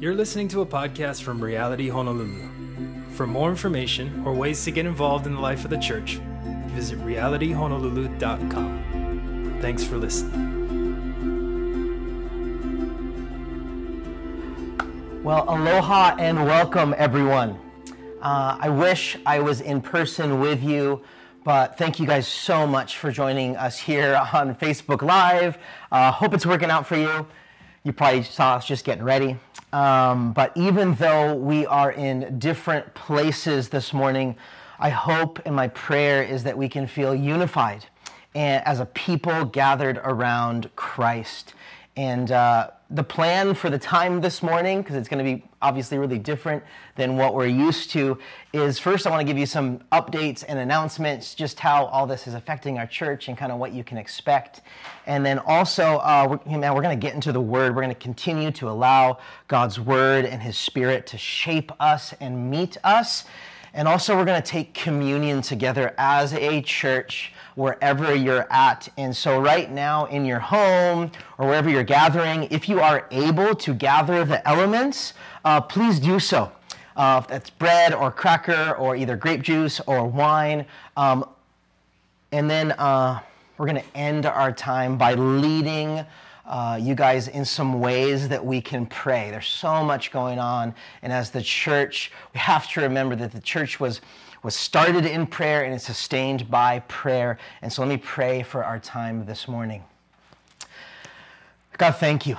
You're listening to a podcast from Reality Honolulu. For more information or ways to get involved in the life of the church, visit realityhonolulu.com. Thanks for listening. Well, aloha and welcome, everyone. Uh, I wish I was in person with you, but thank you guys so much for joining us here on Facebook Live. Uh, hope it's working out for you. You probably saw us just getting ready. Um, but even though we are in different places this morning, I hope and my prayer is that we can feel unified and as a people gathered around Christ. And uh, the plan for the time this morning, because it's going to be obviously really different than what we're used to, is first I want to give you some updates and announcements, just how all this is affecting our church and kind of what you can expect. And then also, uh, we're, we're going to get into the Word. We're going to continue to allow God's Word and His Spirit to shape us and meet us. And also, we're going to take communion together as a church wherever you're at. And so, right now, in your home or wherever you're gathering, if you are able to gather the elements, uh, please do so. Uh, if that's bread or cracker or either grape juice or wine. Um, and then uh, we're going to end our time by leading. Uh, you guys in some ways that we can pray. There's so much going on. And as the church, we have to remember that the church was was started in prayer and is sustained by prayer. And so let me pray for our time this morning. God, thank you.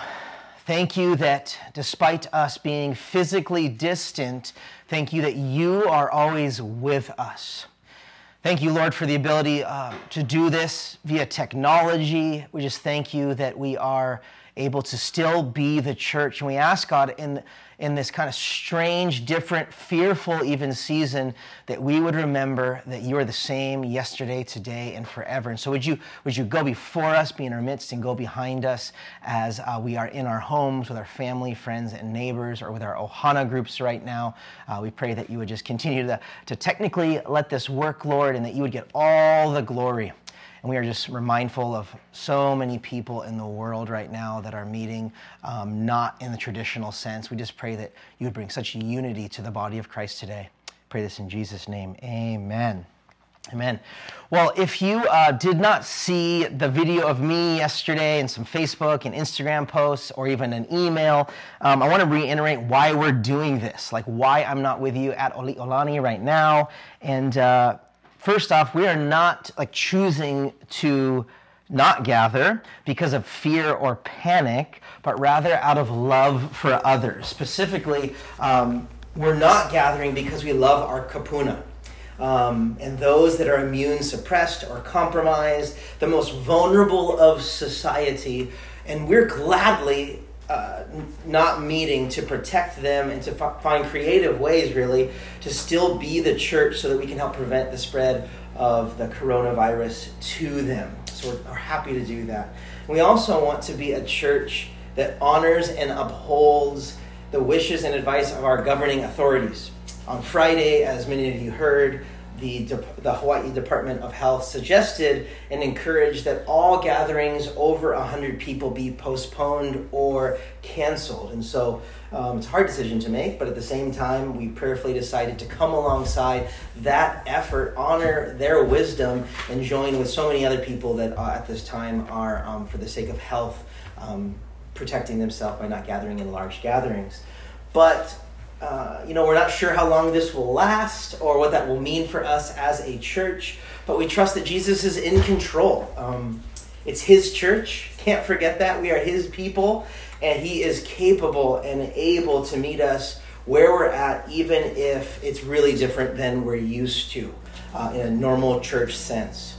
Thank you that despite us being physically distant, thank you that you are always with us. Thank you, Lord, for the ability uh, to do this via technology. We just thank you that we are able to still be the church. And we ask God in in this kind of strange, different, fearful even season that we would remember that you are the same yesterday, today, and forever. And so would you, would you go before us, be in our midst, and go behind us as uh, we are in our homes with our family, friends, and neighbors, or with our Ohana groups right now. Uh, we pray that you would just continue to, to technically let this work, Lord, and that you would get all the glory. And we are just mindful of so many people in the world right now that are meeting um, not in the traditional sense. We just pray that you would bring such unity to the body of Christ today. Pray this in Jesus' name. Amen. Amen. Well, if you uh, did not see the video of me yesterday and some Facebook and Instagram posts or even an email, um, I want to reiterate why we're doing this, like why I'm not with you at Oli'olani right now. And uh, First off, we are not like choosing to not gather because of fear or panic, but rather out of love for others. Specifically, um, we're not gathering because we love our kapuna. Um, and those that are immune suppressed or compromised, the most vulnerable of society. And we're gladly uh, not meeting to protect them and to f- find creative ways, really, to still be the church so that we can help prevent the spread of the coronavirus to them. So we're, we're happy to do that. We also want to be a church that honors and upholds the wishes and advice of our governing authorities. On Friday, as many of you heard, the, the Hawaii Department of Health suggested and encouraged that all gatherings over 100 people be postponed or canceled. And so um, it's a hard decision to make, but at the same time, we prayerfully decided to come alongside that effort, honor their wisdom, and join with so many other people that uh, at this time are, um, for the sake of health, um, protecting themselves by not gathering in large gatherings. But uh, you know, we're not sure how long this will last or what that will mean for us as a church, but we trust that Jesus is in control. Um, it's His church. Can't forget that. We are His people, and He is capable and able to meet us where we're at, even if it's really different than we're used to uh, in a normal church sense.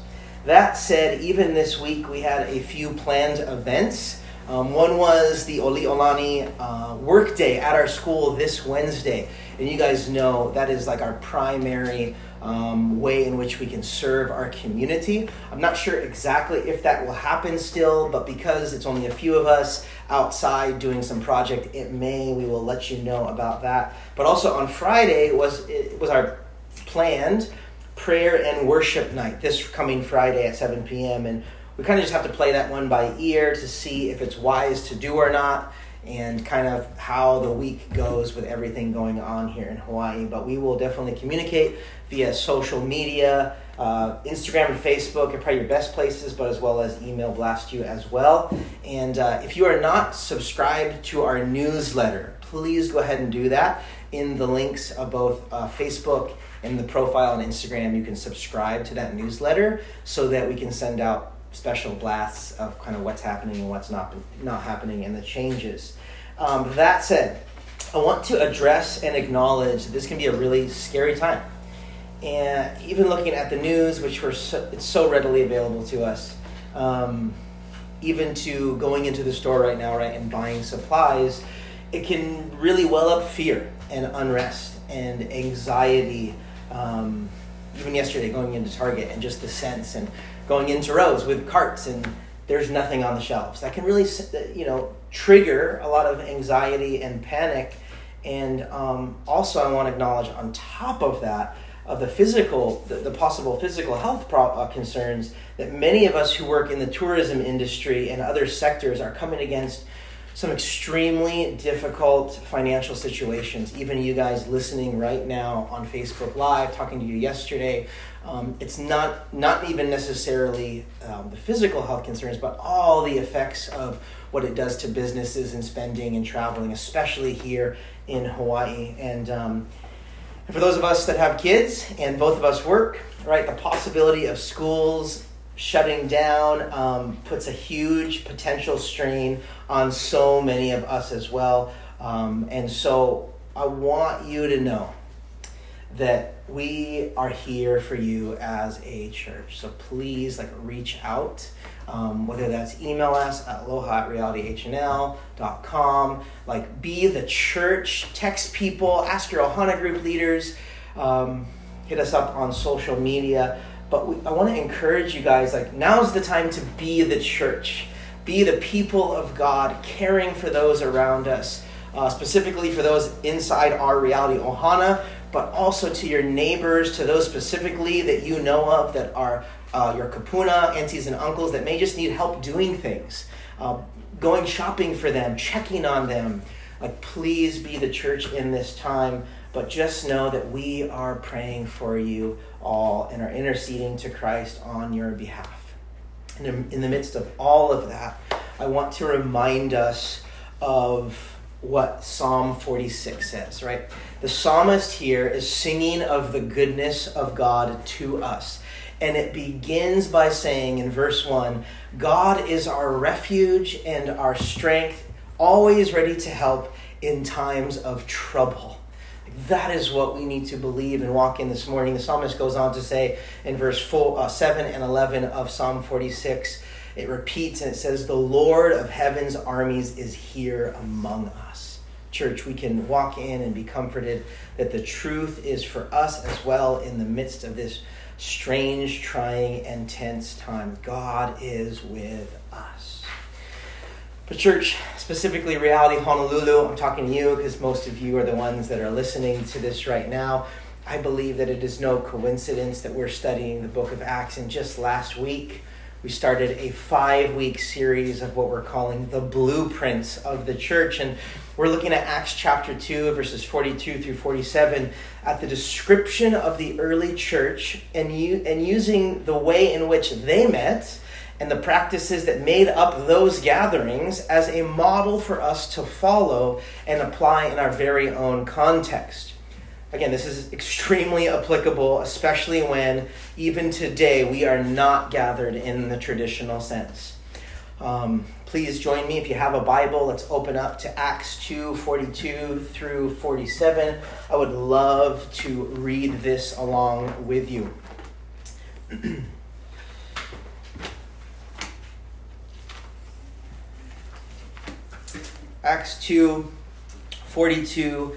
That said, even this week we had a few planned events um, one was the Oli'olani uh, work day at our school this Wednesday. And you guys know that is like our primary um, way in which we can serve our community. I'm not sure exactly if that will happen still, but because it's only a few of us outside doing some project, it may. We will let you know about that. But also on Friday was it was our planned prayer and worship night this coming Friday at 7 p.m. and we kind of just have to play that one by ear to see if it's wise to do or not. and kind of how the week goes with everything going on here in Hawaii. But we will definitely communicate via social media, uh, Instagram and Facebook are probably your best places, but as well as email blast you as well. And uh, if you are not subscribed to our newsletter, please go ahead and do that. In the links of both uh, Facebook and the profile on Instagram, you can subscribe to that newsletter so that we can send out special blasts of kind of what's happening and what's not not happening and the changes. Um, that said, I want to address and acknowledge that this can be a really scary time and even looking at the news, which we're so, it's so readily available to us, um, even to going into the store right now, right, and buying supplies, it can really well up fear and unrest and anxiety. Um, even yesterday, going into Target and just the sense and going into rows with carts and there's nothing on the shelves. That can really, you know, trigger a lot of anxiety and panic. And um, also, I want to acknowledge on top of that of the physical, the, the possible physical health pro- uh, concerns that many of us who work in the tourism industry and other sectors are coming against some extremely difficult financial situations. Even you guys listening right now on Facebook Live, talking to you yesterday, um, it's not not even necessarily um, the physical health concerns, but all the effects of what it does to businesses and spending and traveling, especially here in Hawaii. And um, for those of us that have kids and both of us work, right, the possibility of schools shutting down um, puts a huge potential strain on so many of us as well. Um, and so I want you to know that we are here for you as a church. So please, like, reach out um, whether that's email us at aloha at realityhnl.com, like be the church, text people, ask your Ohana group leaders, um, hit us up on social media. But we, I want to encourage you guys, like now's the time to be the church, be the people of God, caring for those around us, uh, specifically for those inside our reality Ohana, but also to your neighbors, to those specifically that you know of that are uh, your kapuna, aunties and uncles that may just need help doing things, uh, going shopping for them, checking on them. Like, please be the church in this time, but just know that we are praying for you all and are interceding to Christ on your behalf. And in, in the midst of all of that, I want to remind us of what Psalm 46 says, right? The psalmist here is singing of the goodness of God to us. And it begins by saying in verse 1 God is our refuge and our strength, always ready to help in times of trouble. That is what we need to believe and walk in this morning. The psalmist goes on to say in verse four, uh, 7 and 11 of Psalm 46, it repeats and it says, The Lord of heaven's armies is here among us. Church, we can walk in and be comforted that the truth is for us as well in the midst of this strange, trying, and tense time. God is with us. But, church, specifically Reality Honolulu, I'm talking to you because most of you are the ones that are listening to this right now. I believe that it is no coincidence that we're studying the book of Acts, and just last week, we started a five week series of what we're calling the blueprints of the church. And we're looking at Acts chapter 2, verses 42 through 47, at the description of the early church and, you, and using the way in which they met and the practices that made up those gatherings as a model for us to follow and apply in our very own context. Again, this is extremely applicable, especially when even today we are not gathered in the traditional sense. Um, please join me if you have a Bible. Let's open up to Acts 2 42 through 47. I would love to read this along with you. Acts 2 42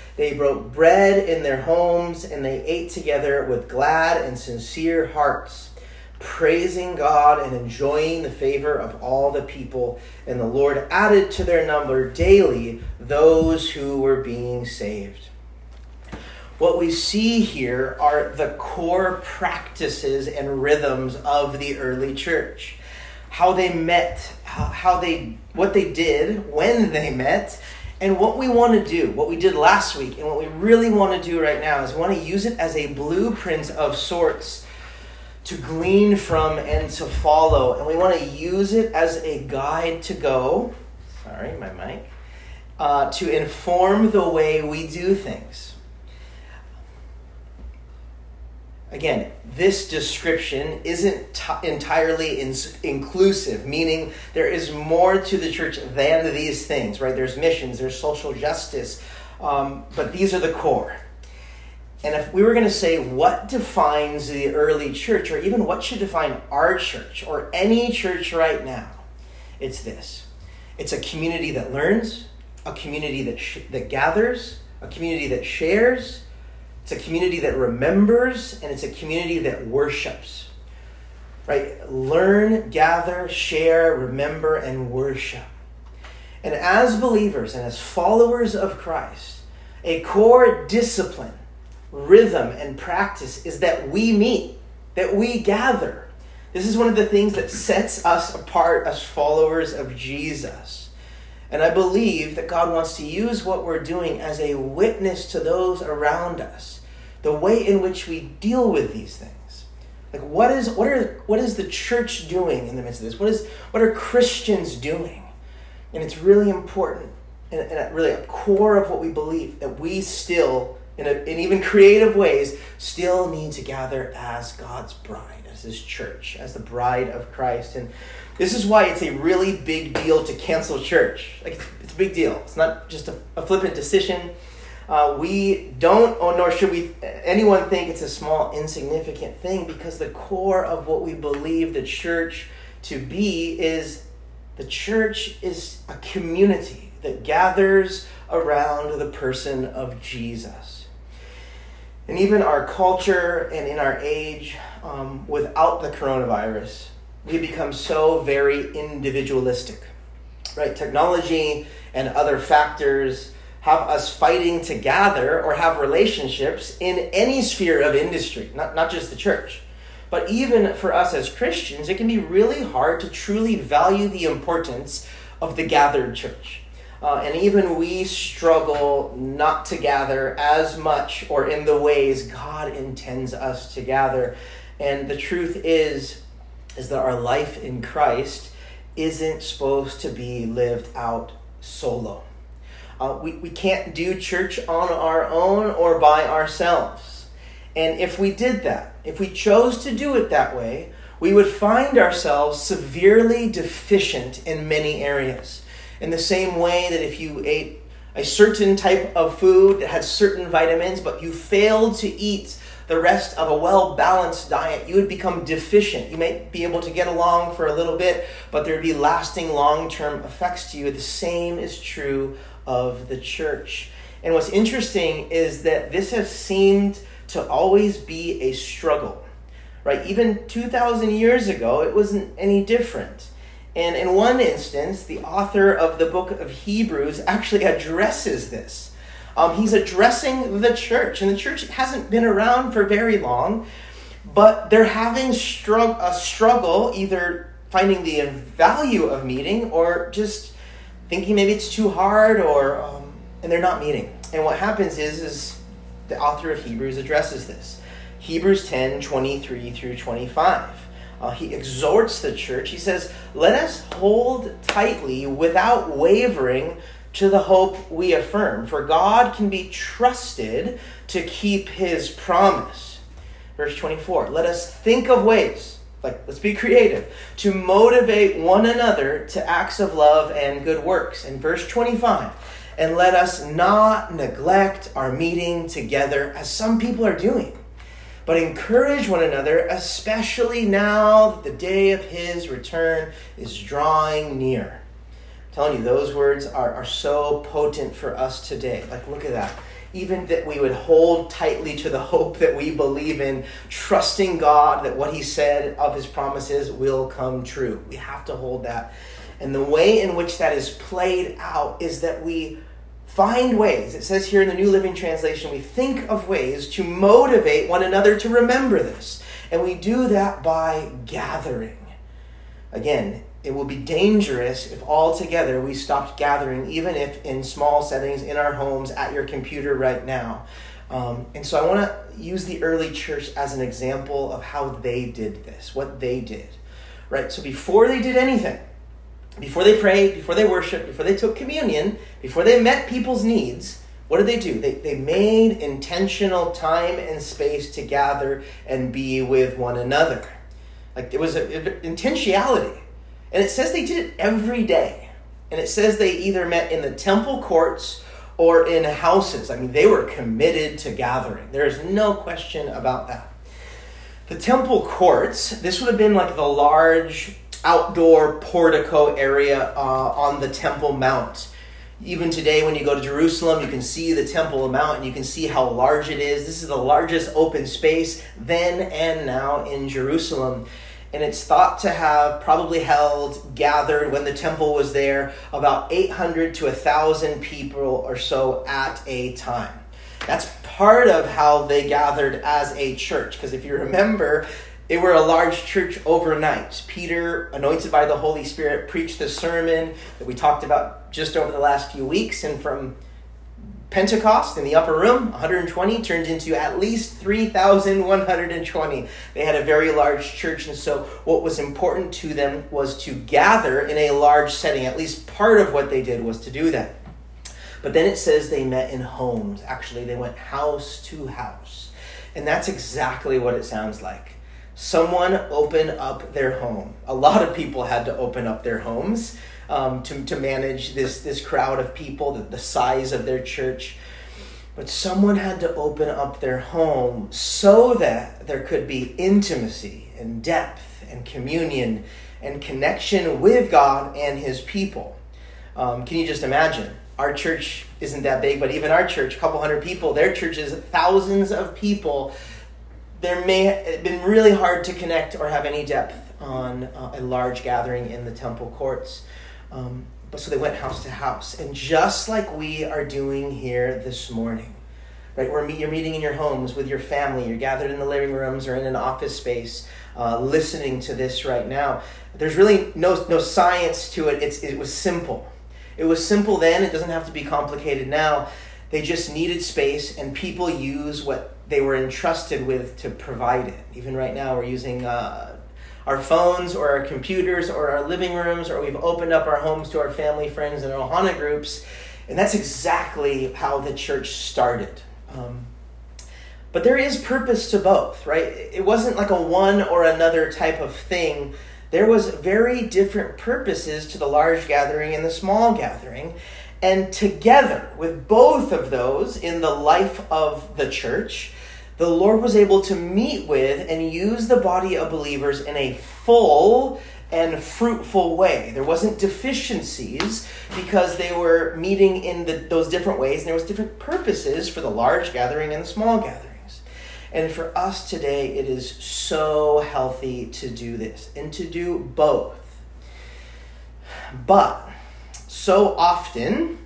They broke bread in their homes and they ate together with glad and sincere hearts, praising God and enjoying the favor of all the people. And the Lord added to their number daily those who were being saved what we see here are the core practices and rhythms of the early church how they met how, they what they did when they met and what we want to do what we did last week and what we really want to do right now is we want to use it as a blueprint of sorts to glean from and to follow. And we want to use it as a guide to go sorry my mic uh, to inform the way we do things Again, this description isn't t- entirely in- inclusive, meaning there is more to the church than these things, right? There's missions, there's social justice, um, but these are the core. And if we were going to say what defines the early church, or even what should define our church, or any church right now, it's this it's a community that learns, a community that, sh- that gathers, a community that shares, it's a community that remembers and it's a community that worships. Right? Learn, gather, share, remember, and worship. And as believers and as followers of Christ, a core discipline, rhythm, and practice is that we meet, that we gather. This is one of the things that sets us apart as followers of Jesus. And I believe that God wants to use what we're doing as a witness to those around us. The way in which we deal with these things. Like what is what are what is the church doing in the midst of this? What is what are Christians doing? And it's really important and, and really a core of what we believe that we still in, a, in even creative ways still need to gather as God's bride, as his church, as the bride of Christ. And this is why it's a really big deal to cancel church. Like it's, it's a big deal. It's not just a, a flippant decision. Uh, we don't, or nor should we anyone think it's a small, insignificant thing, because the core of what we believe the church to be is the church is a community that gathers around the person of Jesus. And even our culture and in our age, um, without the coronavirus, we become so very individualistic, right? Technology and other factors have us fighting to gather or have relationships in any sphere of industry, not, not just the church. But even for us as Christians, it can be really hard to truly value the importance of the gathered church. Uh, and even we struggle not to gather as much or in the ways God intends us to gather. And the truth is, is that our life in Christ isn't supposed to be lived out solo. Uh, we, we can't do church on our own or by ourselves. And if we did that, if we chose to do it that way, we would find ourselves severely deficient in many areas. In the same way that if you ate a certain type of food that had certain vitamins, but you failed to eat the rest of a well balanced diet, you would become deficient. You might be able to get along for a little bit, but there'd be lasting long term effects to you. The same is true of the church. And what's interesting is that this has seemed to always be a struggle, right? Even 2,000 years ago, it wasn't any different. And in one instance, the author of the book of Hebrews actually addresses this. Um, he's addressing the church, and the church hasn't been around for very long, but they're having a struggle either finding the value of meeting or just thinking maybe it's too hard or um, and they're not meeting. And what happens is is the author of Hebrews addresses this. Hebrews 10, 23 through 25. Uh, he exhorts the church. He says, Let us hold tightly without wavering to the hope we affirm, for God can be trusted to keep his promise. Verse 24 Let us think of ways like let's be creative to motivate one another to acts of love and good works in verse 25 and let us not neglect our meeting together as some people are doing but encourage one another, especially now that the day of his return is drawing near. I'm telling you, those words are, are so potent for us today. Like, look at that. Even that we would hold tightly to the hope that we believe in, trusting God that what he said of his promises will come true. We have to hold that. And the way in which that is played out is that we find ways. It says here in the New Living Translation, we think of ways to motivate one another to remember this. And we do that by gathering. Again, it will be dangerous if all together we stopped gathering, even if in small settings, in our homes, at your computer right now. Um, and so I want to use the early church as an example of how they did this, what they did. Right? So before they did anything, before they prayed, before they worshiped, before they took communion, before they met people's needs, what did they do? They, they made intentional time and space to gather and be with one another. Like it was an intentionality. And it says they did it every day. And it says they either met in the temple courts or in houses. I mean, they were committed to gathering. There's no question about that. The temple courts, this would have been like the large outdoor portico area uh, on the Temple Mount. Even today, when you go to Jerusalem, you can see the Temple Mount and you can see how large it is. This is the largest open space then and now in Jerusalem. And it's thought to have probably held, gathered when the temple was there, about 800 to 1,000 people or so at a time. That's part of how they gathered as a church. Because if you remember, they were a large church overnight. Peter, anointed by the Holy Spirit, preached the sermon that we talked about just over the last few weeks. And from Pentecost in the upper room, 120 turned into at least 3,120. They had a very large church, and so what was important to them was to gather in a large setting. At least part of what they did was to do that. But then it says they met in homes. Actually, they went house to house. And that's exactly what it sounds like someone open up their home. A lot of people had to open up their homes um, to, to manage this, this crowd of people, the, the size of their church. But someone had to open up their home so that there could be intimacy and depth and communion and connection with God and His people. Um, can you just imagine? Our church isn't that big, but even our church, a couple hundred people, their church is thousands of people there may have been really hard to connect or have any depth on uh, a large gathering in the temple courts. Um, but so they went house to house. And just like we are doing here this morning, right? Where you're meeting in your homes with your family, you're gathered in the living rooms or in an office space, uh, listening to this right now. There's really no, no science to it. It's, it was simple. It was simple then, it doesn't have to be complicated now. They just needed space, and people use what they were entrusted with to provide it. Even right now, we're using uh, our phones or our computers or our living rooms, or we've opened up our homes to our family, friends, and our Ohana groups. And that's exactly how the church started. Um, but there is purpose to both, right? It wasn't like a one or another type of thing. There was very different purposes to the large gathering and the small gathering. And together with both of those in the life of the church, the Lord was able to meet with and use the body of believers in a full and fruitful way. There wasn't deficiencies because they were meeting in the, those different ways, and there was different purposes for the large gathering and the small gatherings. And for us today, it is so healthy to do this and to do both. But so often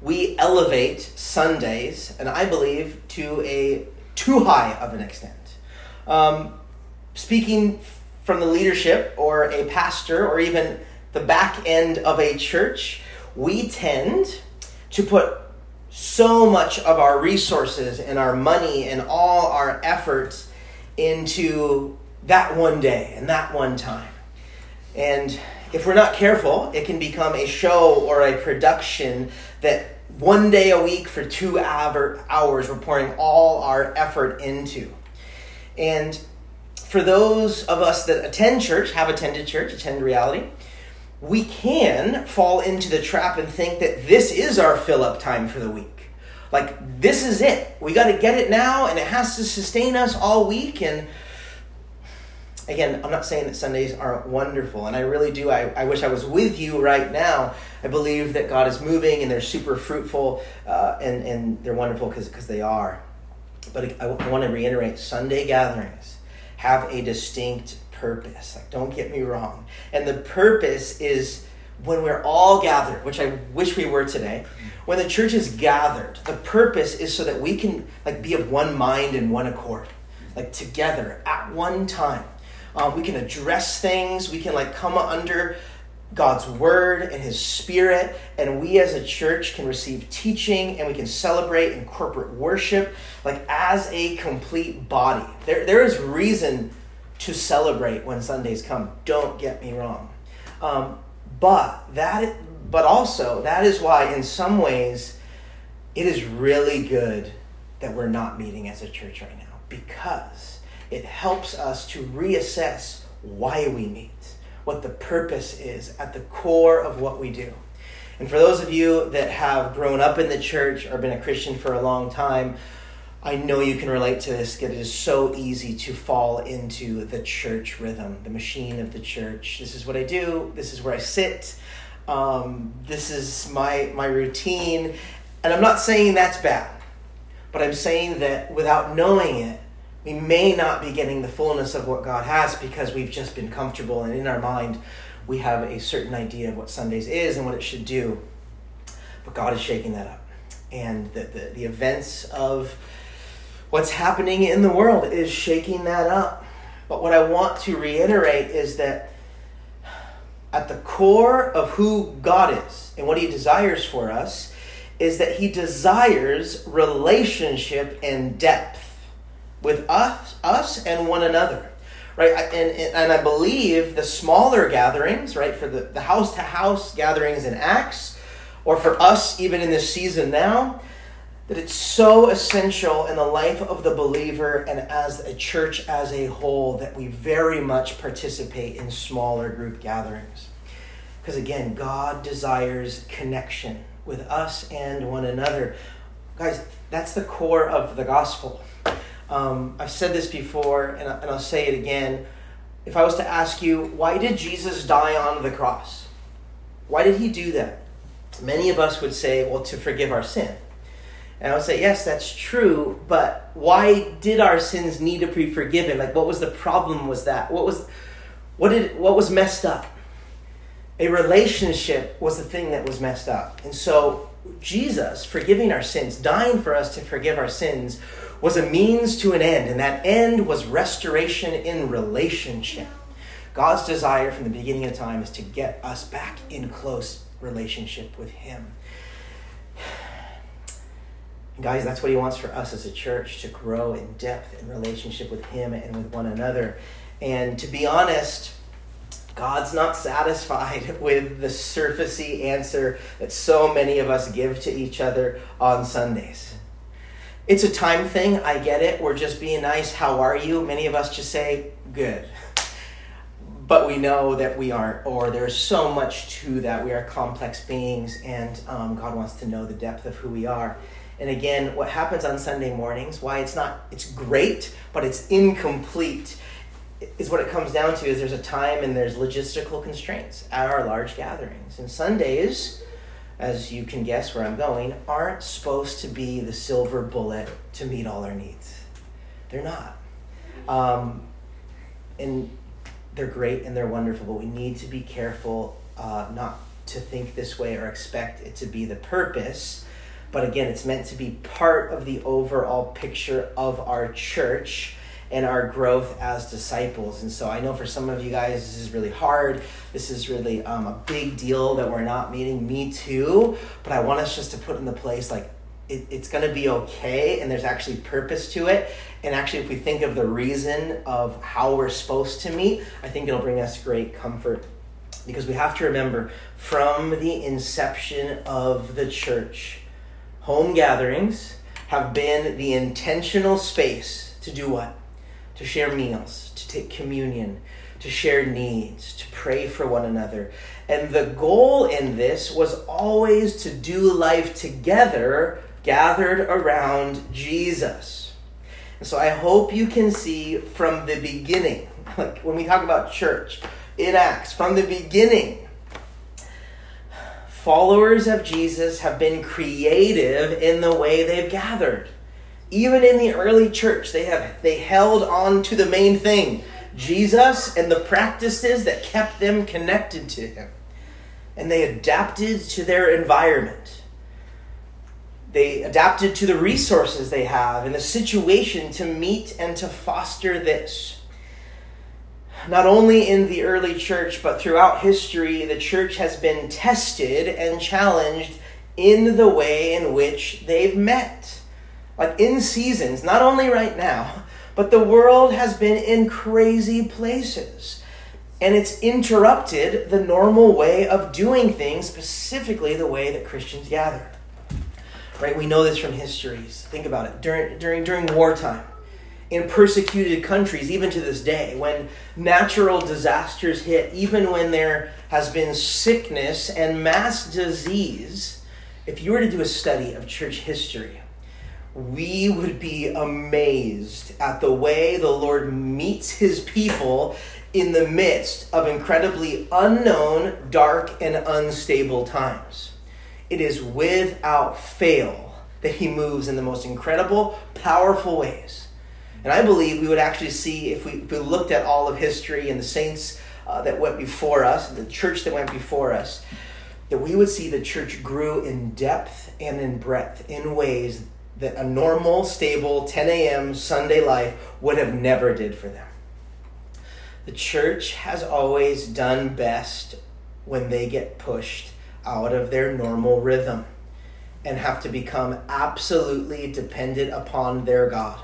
we elevate Sundays, and I believe to a too high of an extent. Um, speaking from the leadership or a pastor or even the back end of a church, we tend to put so much of our resources and our money and all our efforts into that one day and that one time. And if we're not careful, it can become a show or a production that one day a week for two hours we're pouring all our effort into. And for those of us that attend church, have attended church, attend reality, we can fall into the trap and think that this is our fill up time for the week. Like, this is it. We got to get it now, and it has to sustain us all week. And again, I'm not saying that Sundays aren't wonderful, and I really do. I, I wish I was with you right now. I believe that God is moving, and they're super fruitful, uh, and, and they're wonderful because they are. But I, I want to reiterate Sunday gatherings have a distinct purpose. Like, don't get me wrong. And the purpose is when we're all gathered, which I wish we were today, when the church is gathered, the purpose is so that we can like be of one mind and one accord, like together at one time. Um, we can address things. We can like come under God's word and His Spirit, and we as a church can receive teaching and we can celebrate in corporate worship, like as a complete body. There, there is reason to celebrate when Sundays come. Don't get me wrong. Um, but that, but also that is why, in some ways, it is really good that we're not meeting as a church right now because it helps us to reassess why we meet, what the purpose is at the core of what we do. And for those of you that have grown up in the church or been a Christian for a long time, I know you can relate to this. Because it is so easy to fall into the church rhythm, the machine of the church. This is what I do. This is where I sit. Um, this is my my routine, and I'm not saying that's bad, but I'm saying that without knowing it, we may not be getting the fullness of what God has because we've just been comfortable and in our mind we have a certain idea of what Sundays is and what it should do. But God is shaking that up, and the the, the events of what's happening in the world is shaking that up. But what I want to reiterate is that at the core of who God is and what He desires for us is that He desires relationship and depth with us, us and one another. Right, and, and I believe the smaller gatherings, right, for the, the house to house gatherings in Acts, or for us even in this season now, that it's so essential in the life of the believer and as a church as a whole that we very much participate in smaller group gatherings. Because again, God desires connection with us and one another. Guys, that's the core of the gospel. Um, I've said this before and, and I'll say it again. If I was to ask you, why did Jesus die on the cross? Why did he do that? Many of us would say, well, to forgive our sin. And I would say, yes, that's true, but why did our sins need to be forgiven? Like, what was the problem? Was that what was what did what was messed up? A relationship was the thing that was messed up, and so Jesus forgiving our sins, dying for us to forgive our sins, was a means to an end, and that end was restoration in relationship. God's desire from the beginning of time is to get us back in close relationship with Him. Guys, that's what he wants for us as a church to grow in depth in relationship with him and with one another. And to be honest, God's not satisfied with the surfacey answer that so many of us give to each other on Sundays. It's a time thing, I get it. We're just being nice. How are you? Many of us just say, good. But we know that we aren't, or there's so much to that. We are complex beings, and um, God wants to know the depth of who we are. And again, what happens on Sunday mornings, why it's not, it's great, but it's incomplete, is what it comes down to is there's a time and there's logistical constraints at our large gatherings. And Sundays, as you can guess where I'm going, aren't supposed to be the silver bullet to meet all our needs. They're not. Um, and they're great and they're wonderful, but we need to be careful uh, not to think this way or expect it to be the purpose but again, it's meant to be part of the overall picture of our church and our growth as disciples. And so I know for some of you guys, this is really hard. This is really um, a big deal that we're not meeting. Me too. But I want us just to put in the place like it, it's going to be okay and there's actually purpose to it. And actually, if we think of the reason of how we're supposed to meet, I think it'll bring us great comfort. Because we have to remember from the inception of the church, home gatherings have been the intentional space to do what? To share meals, to take communion, to share needs, to pray for one another. And the goal in this was always to do life together gathered around Jesus. And so I hope you can see from the beginning, like when we talk about church in Acts, from the beginning, followers of Jesus have been creative in the way they've gathered. Even in the early church, they have they held on to the main thing, Jesus and the practices that kept them connected to him. And they adapted to their environment. They adapted to the resources they have and the situation to meet and to foster this. Not only in the early church, but throughout history, the church has been tested and challenged in the way in which they've met. Like in seasons, not only right now, but the world has been in crazy places. And it's interrupted the normal way of doing things, specifically the way that Christians gather right? We know this from histories. Think about it. During, during, during wartime, in persecuted countries, even to this day, when natural disasters hit, even when there has been sickness and mass disease, if you were to do a study of church history, we would be amazed at the way the Lord meets his people in the midst of incredibly unknown, dark, and unstable times. It is without fail that he moves in the most incredible, powerful ways. And I believe we would actually see, if we, if we looked at all of history and the saints uh, that went before us, the church that went before us, that we would see the church grew in depth and in breadth in ways that a normal, stable 10 a.m. Sunday life would have never did for them. The church has always done best when they get pushed out of their normal rhythm and have to become absolutely dependent upon their God.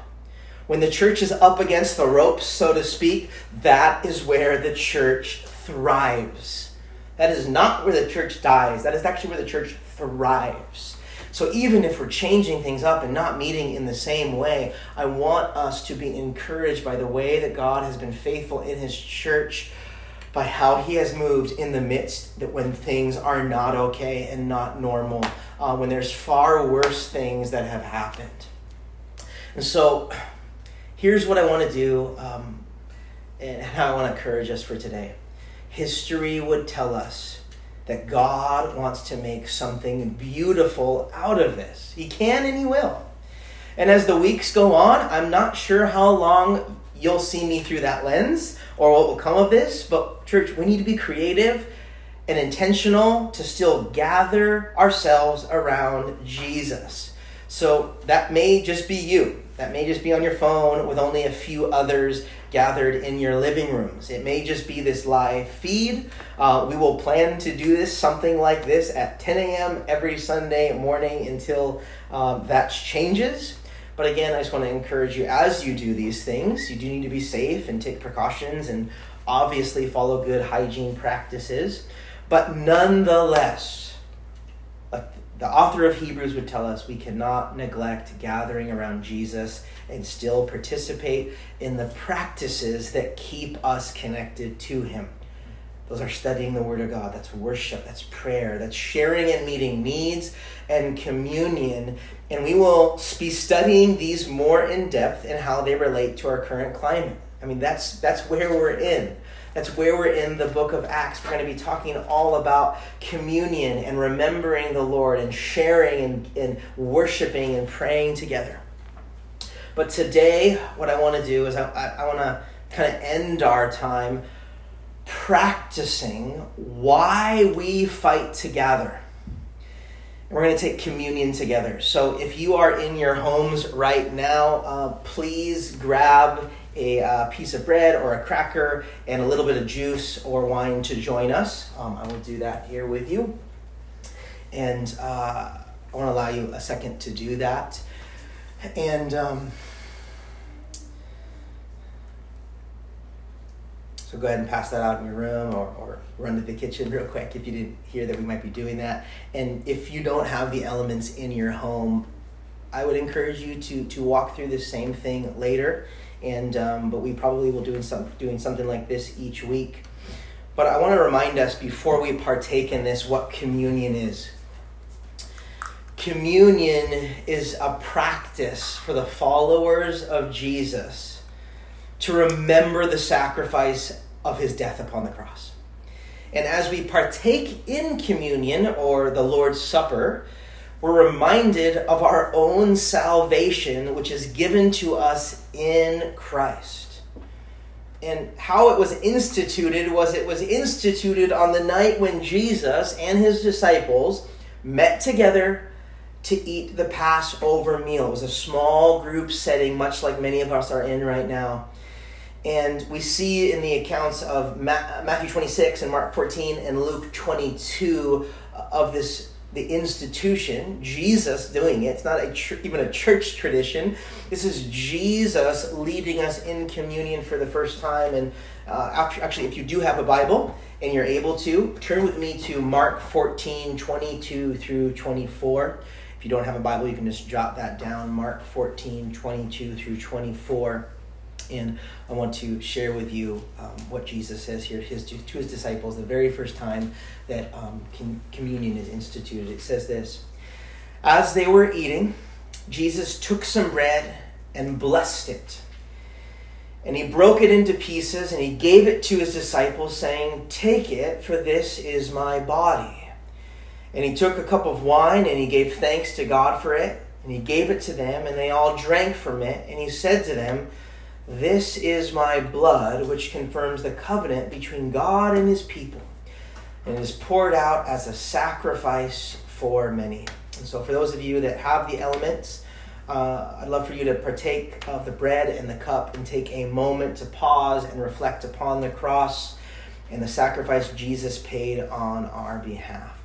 When the church is up against the ropes, so to speak, that is where the church thrives. That is not where the church dies. That is actually where the church thrives. So even if we're changing things up and not meeting in the same way, I want us to be encouraged by the way that God has been faithful in his church by how he has moved in the midst that when things are not okay and not normal, uh, when there's far worse things that have happened. And so, here's what I want to do, um, and how I want to encourage us for today. History would tell us that God wants to make something beautiful out of this. He can and He will. And as the weeks go on, I'm not sure how long you'll see me through that lens or what will come of this, but church, we need to be creative and intentional to still gather ourselves around Jesus. So that may just be you. That may just be on your phone with only a few others gathered in your living rooms. It may just be this live feed. Uh, we will plan to do this, something like this, at 10 a.m. every Sunday morning until um, that changes. But again, I just want to encourage you as you do these things, you do need to be safe and take precautions and obviously follow good hygiene practices. But nonetheless, the author of Hebrews would tell us, we cannot neglect gathering around Jesus and still participate in the practices that keep us connected to Him. Those are studying the Word of God. That's worship. That's prayer. That's sharing and meeting needs and communion and we will be studying these more in depth and how they relate to our current climate. I mean, that's that's where we're in. That's where we're in the book of Acts. We're going to be talking all about communion and remembering the Lord and sharing and, and worshiping and praying together. But today, what I want to do is I, I, I want to kind of end our time practicing why we fight together. We're going to take communion together. So if you are in your homes right now, uh, please grab a uh, piece of bread or a cracker and a little bit of juice or wine to join us. Um, I will do that here with you. And uh, I want to allow you a second to do that. And. Um, So go ahead and pass that out in your room or, or run to the kitchen real quick if you didn't hear that we might be doing that. And if you don't have the elements in your home, I would encourage you to, to walk through the same thing later. And um, but we probably will doing some doing something like this each week. But I want to remind us before we partake in this what communion is. communion is a practice for the followers of Jesus to remember the sacrifice of his death upon the cross. And as we partake in communion or the Lord's Supper, we're reminded of our own salvation, which is given to us in Christ. And how it was instituted was it was instituted on the night when Jesus and his disciples met together to eat the Passover meal. It was a small group setting, much like many of us are in right now. And we see in the accounts of Matthew 26 and Mark 14 and Luke 22 of this the institution, Jesus doing it. It's not a tr- even a church tradition. This is Jesus leading us in communion for the first time. And uh, actually, if you do have a Bible and you're able to, turn with me to Mark 14, 22 through 24. If you don't have a Bible, you can just jot that down. Mark 14, 22 through 24. And I want to share with you um, what Jesus says here his, to his disciples the very first time that um, com- communion is instituted. It says this As they were eating, Jesus took some bread and blessed it. And he broke it into pieces and he gave it to his disciples, saying, Take it, for this is my body. And he took a cup of wine and he gave thanks to God for it. And he gave it to them, and they all drank from it. And he said to them, this is my blood, which confirms the covenant between God and his people, and is poured out as a sacrifice for many. And so, for those of you that have the elements, uh, I'd love for you to partake of the bread and the cup and take a moment to pause and reflect upon the cross and the sacrifice Jesus paid on our behalf.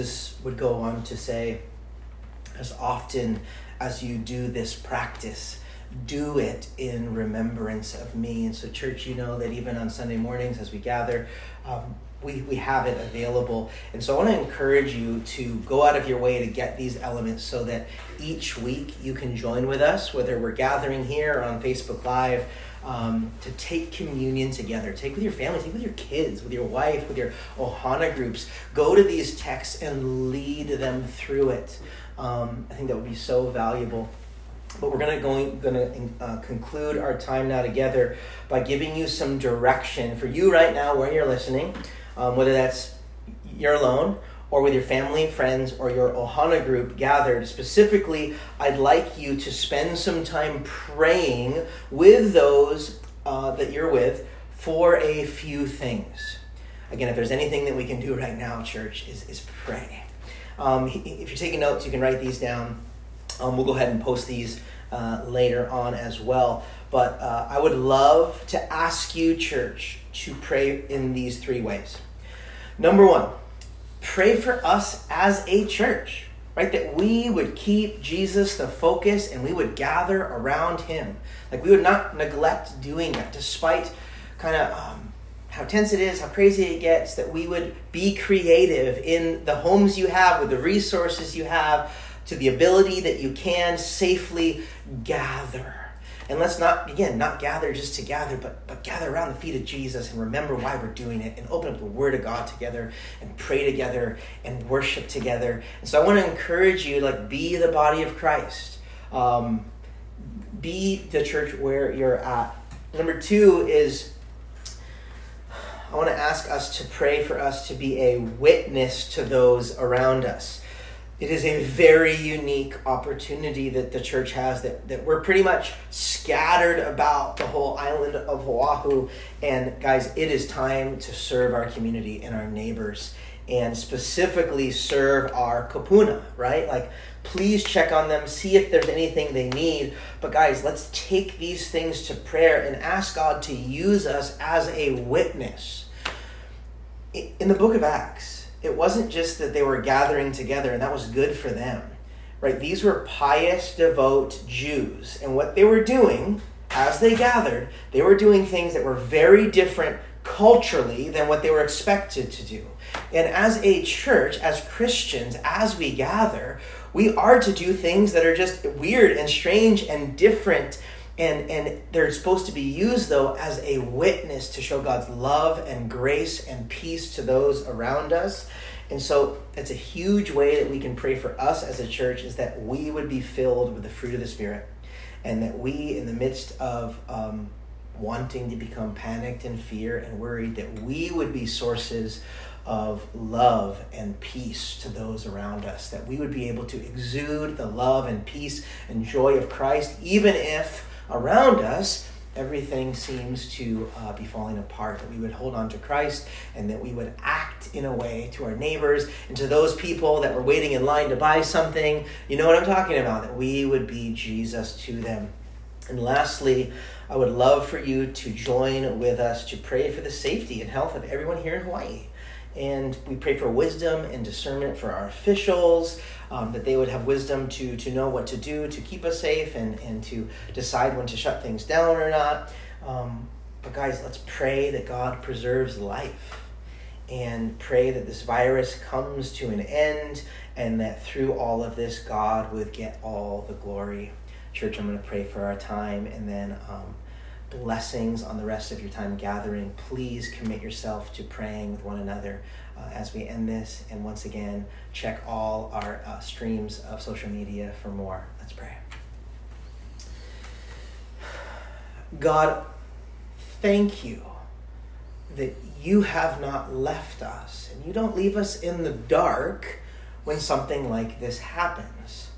Jesus would go on to say, as often as you do this practice, do it in remembrance of me. And so, church, you know that even on Sunday mornings as we gather, um, we, we have it available. And so I want to encourage you to go out of your way to get these elements so that each week you can join with us, whether we're gathering here or on Facebook Live um, to take communion together. Take with your family, take with your kids, with your wife, with your Ohana groups. Go to these texts and lead them through it. Um, I think that would be so valuable. But we're gonna going gonna uh, conclude our time now together by giving you some direction for you right now where you're listening, um, whether that's you're alone or with your family, friends, or your Ohana group gathered. Specifically, I'd like you to spend some time praying with those uh, that you're with for a few things. Again, if there's anything that we can do right now, church, is, is pray. Um, if you're taking notes, you can write these down. Um, we'll go ahead and post these uh, later on as well. But uh, I would love to ask you, church, to pray in these three ways. Number one, pray for us as a church, right? That we would keep Jesus the focus and we would gather around him. Like we would not neglect doing that despite kind of um, how tense it is, how crazy it gets, that we would be creative in the homes you have, with the resources you have, to the ability that you can safely gather and let's not, again, not gather just to gather, but, but gather around the feet of Jesus and remember why we're doing it and open up the Word of God together and pray together and worship together. And so I want to encourage you, like, be the body of Christ. Um, be the church where you're at. Number two is I want to ask us to pray for us to be a witness to those around us it is a very unique opportunity that the church has that, that we're pretty much scattered about the whole island of Oahu. And guys, it is time to serve our community and our neighbors and specifically serve our kapuna, right? Like, please check on them, see if there's anything they need. But guys, let's take these things to prayer and ask God to use us as a witness. In the book of Acts, it wasn't just that they were gathering together and that was good for them, right? These were pious, devout Jews. And what they were doing as they gathered, they were doing things that were very different culturally than what they were expected to do. And as a church, as Christians, as we gather, we are to do things that are just weird and strange and different. And, and they're supposed to be used, though, as a witness to show God's love and grace and peace to those around us. And so that's a huge way that we can pray for us as a church is that we would be filled with the fruit of the Spirit. And that we, in the midst of um, wanting to become panicked and fear and worried, that we would be sources of love and peace to those around us, that we would be able to exude the love and peace and joy of Christ, even if around us everything seems to uh, be falling apart, that we would hold on to Christ and that we would act in a way to our neighbors and to those people that were waiting in line to buy something. You know what I'm talking about? That we would be Jesus to them. And lastly, I would love for you to join with us to pray for the safety and health of everyone here in Hawaii. And we pray for wisdom and discernment for our officials, um, that they would have wisdom to, to know what to do to keep us safe and, and to decide when to shut things down or not. Um, but, guys, let's pray that God preserves life and pray that this virus comes to an end and that through all of this, God would get all the glory. Church, I'm going to pray for our time and then. Um, blessings on the rest of your time gathering. Please commit yourself to praying with one another uh, as we end this. And once again, check all our uh, streams of social media for more. Let's pray. God, thank you that you have not left us and you don't leave us in the dark when something like this happens.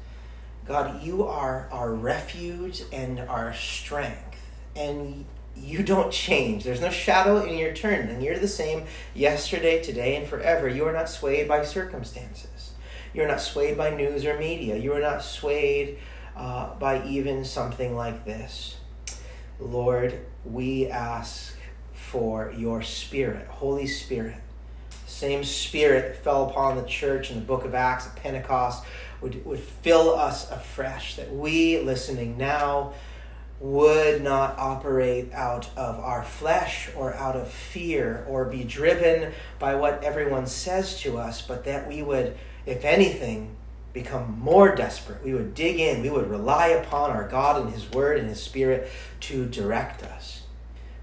God, you are our refuge and our strength and you don't change. There's no shadow in your turn, and you're the same yesterday, today, and forever. You are not swayed by circumstances. You're not swayed by news or media. You are not swayed uh, by even something like this. Lord, we ask for your Spirit, Holy Spirit. Same Spirit that fell upon the church in the book of Acts at Pentecost would, would fill us afresh, that we, listening now, would not operate out of our flesh or out of fear or be driven by what everyone says to us, but that we would, if anything, become more desperate. We would dig in, we would rely upon our God and His Word and His Spirit to direct us.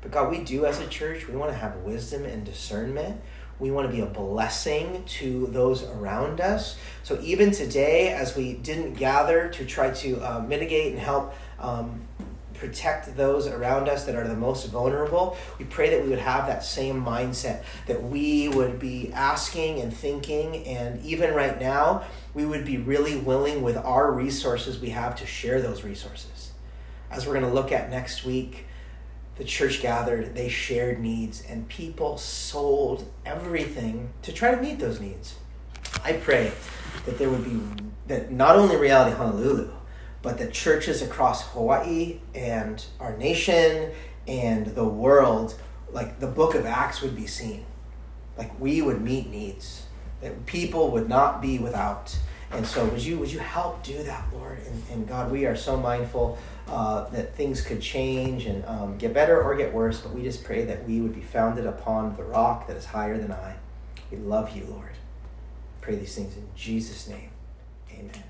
But God, we do as a church, we want to have wisdom and discernment. We want to be a blessing to those around us. So even today, as we didn't gather to try to uh, mitigate and help um, protect those around us that are the most vulnerable. We pray that we would have that same mindset, that we would be asking and thinking, and even right now, we would be really willing with our resources we have to share those resources. As we're going to look at next week, the church gathered, they shared needs, and people sold everything to try to meet those needs. I pray that there would be, that not only Reality Honolulu, but the churches across Hawaii and our nation and the world, like the book of Acts would be seen. Like we would meet needs, that people would not be without. And so would you would you help do that, Lord? And, and God, we are so mindful uh, that things could change and um, get better or get worse, but we just pray that we would be founded upon the rock that is higher than I. We love you, Lord. Pray these things in Jesus' name. Amen.